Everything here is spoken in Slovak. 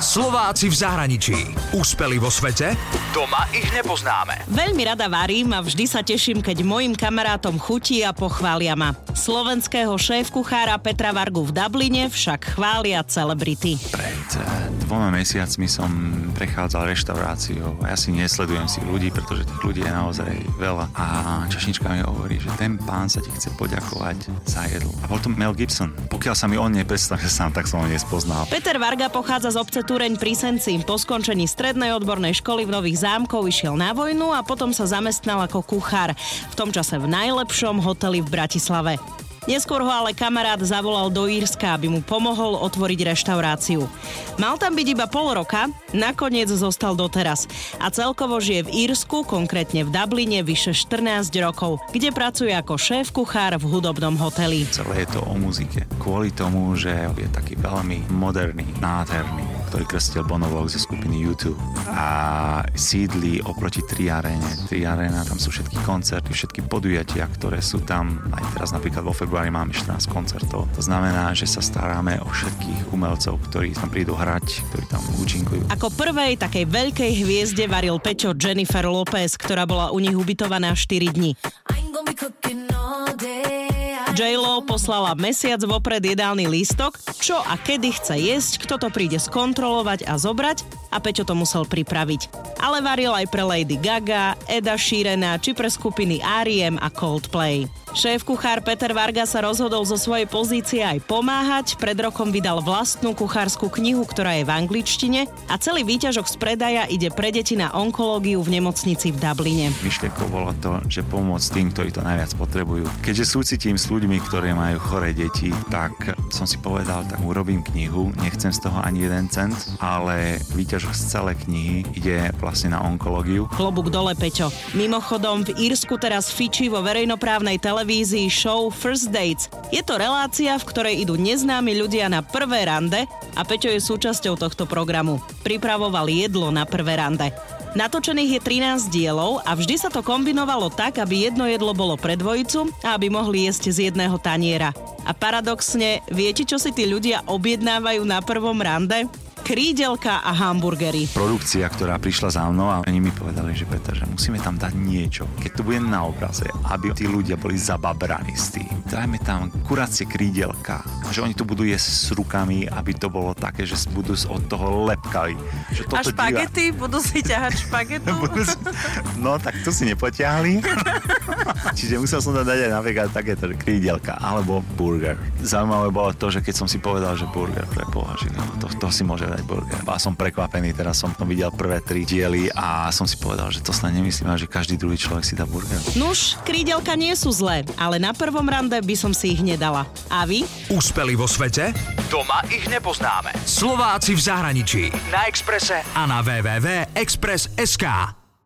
Slováci v zahraničí. Úspeli vo svete? Doma ich nepoznáme. Veľmi rada varím a vždy sa teším, keď mojim kamarátom chutí a pochvália ma. Slovenského šéf-kuchára Petra Vargu v Dubline však chvália celebrity. Pred dvoma mesiacmi som prechádzal reštauráciou a ja si nesledujem si ľudí, pretože tých ľudí je naozaj veľa. A čašnička mi hovorí, že ten pán sa ti chce poďakovať za jedlo. A bol to Mel Gibson. Pokiaľ sa mi on nepredstavil sám, tak som ho nespoznal. Peter Varga pochádza z obce Tureň pri Senci. Po skončení strednej odbornej školy v Nových zámkov išiel na vojnu a potom sa zamestnal ako kuchár. V tom čase v najlepšom hoteli v Bratislave. Neskôr ho ale kamarát zavolal do Írska, aby mu pomohol otvoriť reštauráciu. Mal tam byť iba pol roka, nakoniec zostal doteraz. A celkovo žije v Írsku, konkrétne v Dubline, vyše 14 rokov, kde pracuje ako šéf-kuchár v hudobnom hoteli. Celé je to o muzike. Kvôli tomu, že je taký veľmi moderný, nádherný, ktorý krstil Bonovok zo skupiny YouTube a sídli oproti Triarene. Triarena, tam sú všetky koncerty, všetky podujatia, ktoré sú tam. Aj teraz napríklad vo februári máme 14 koncertov. To znamená, že sa staráme o všetkých umelcov, ktorí tam prídu hrať, ktorí tam účinkujú. Ako prvej takej veľkej hviezde varil Peťo Jennifer Lopez, ktorá bola u nich ubytovaná 4 dní. J-Lo poslala mesiac vopred jedálny lístok, čo a kedy chce jesť, kto to príde skontrolovať a zobrať a Peťo to musel pripraviť. Ale varil aj pre Lady Gaga, Eda Sheerana či pre skupiny R.E.M. a Coldplay. Šéf-kuchár Peter Varga sa rozhodol zo svojej pozície aj pomáhať. Pred rokom vydal vlastnú kuchárskú knihu, ktorá je v angličtine a celý výťažok z predaja ide pre deti na onkológiu v nemocnici v Dubline. Myšlienkou bolo to, že pomôcť tým, ktorí to najviac potrebujú. Keďže súcitím s ľuďmi, ktorí majú choré deti, tak som si povedal, tak urobím knihu, nechcem z toho ani jeden cent, ale výťažok z celej knihy ide vlastne na onkológiu. Klobúk dole, Peťo. Mimochodom, v Írsku teraz fičí vo verejnoprávnej televízii show First Dates. Je to relácia, v ktorej idú neznámi ľudia na prvé rande a Peťo je súčasťou tohto programu. Pripravoval jedlo na prvé rande. Natočených je 13 dielov a vždy sa to kombinovalo tak, aby jedno jedlo bolo pre dvojicu a aby mohli jesť z jedného taniera. A paradoxne, viete, čo si tí ľudia objednávajú na prvom rande? Krídelka a hamburgery. Produkcia, ktorá prišla za mnou a oni mi povedali, že Peter, že musíme tam dať niečo, keď to bude na obraze, aby tí ľudia boli zababraní s tým. Dajme tam kuracie krídelka, že oni to budú jesť s rukami, aby to bolo také, že budú od toho lepkali. Že a špagety? Diva... Budú si ťahať špagetu? no, tak to si nepoťahli. Čiže musel som tam dať aj napríklad takéto krídelka alebo burger. Zaujímavé bolo to, že keď som si povedal, že burger pre boha, že no, to, to si môže dať burger. A som prekvapený, teraz som to videl prvé tri diely a som si povedal, že to snad nemyslím, že každý druhý človek si dá burger. Nuž, krídelka nie sú zlé, ale na prvom rande by som si ich nedala. A vy? Úspeli vo svete? Doma ich nepoznáme. Slováci v zahraničí. Na Exprese a na www.express.sk.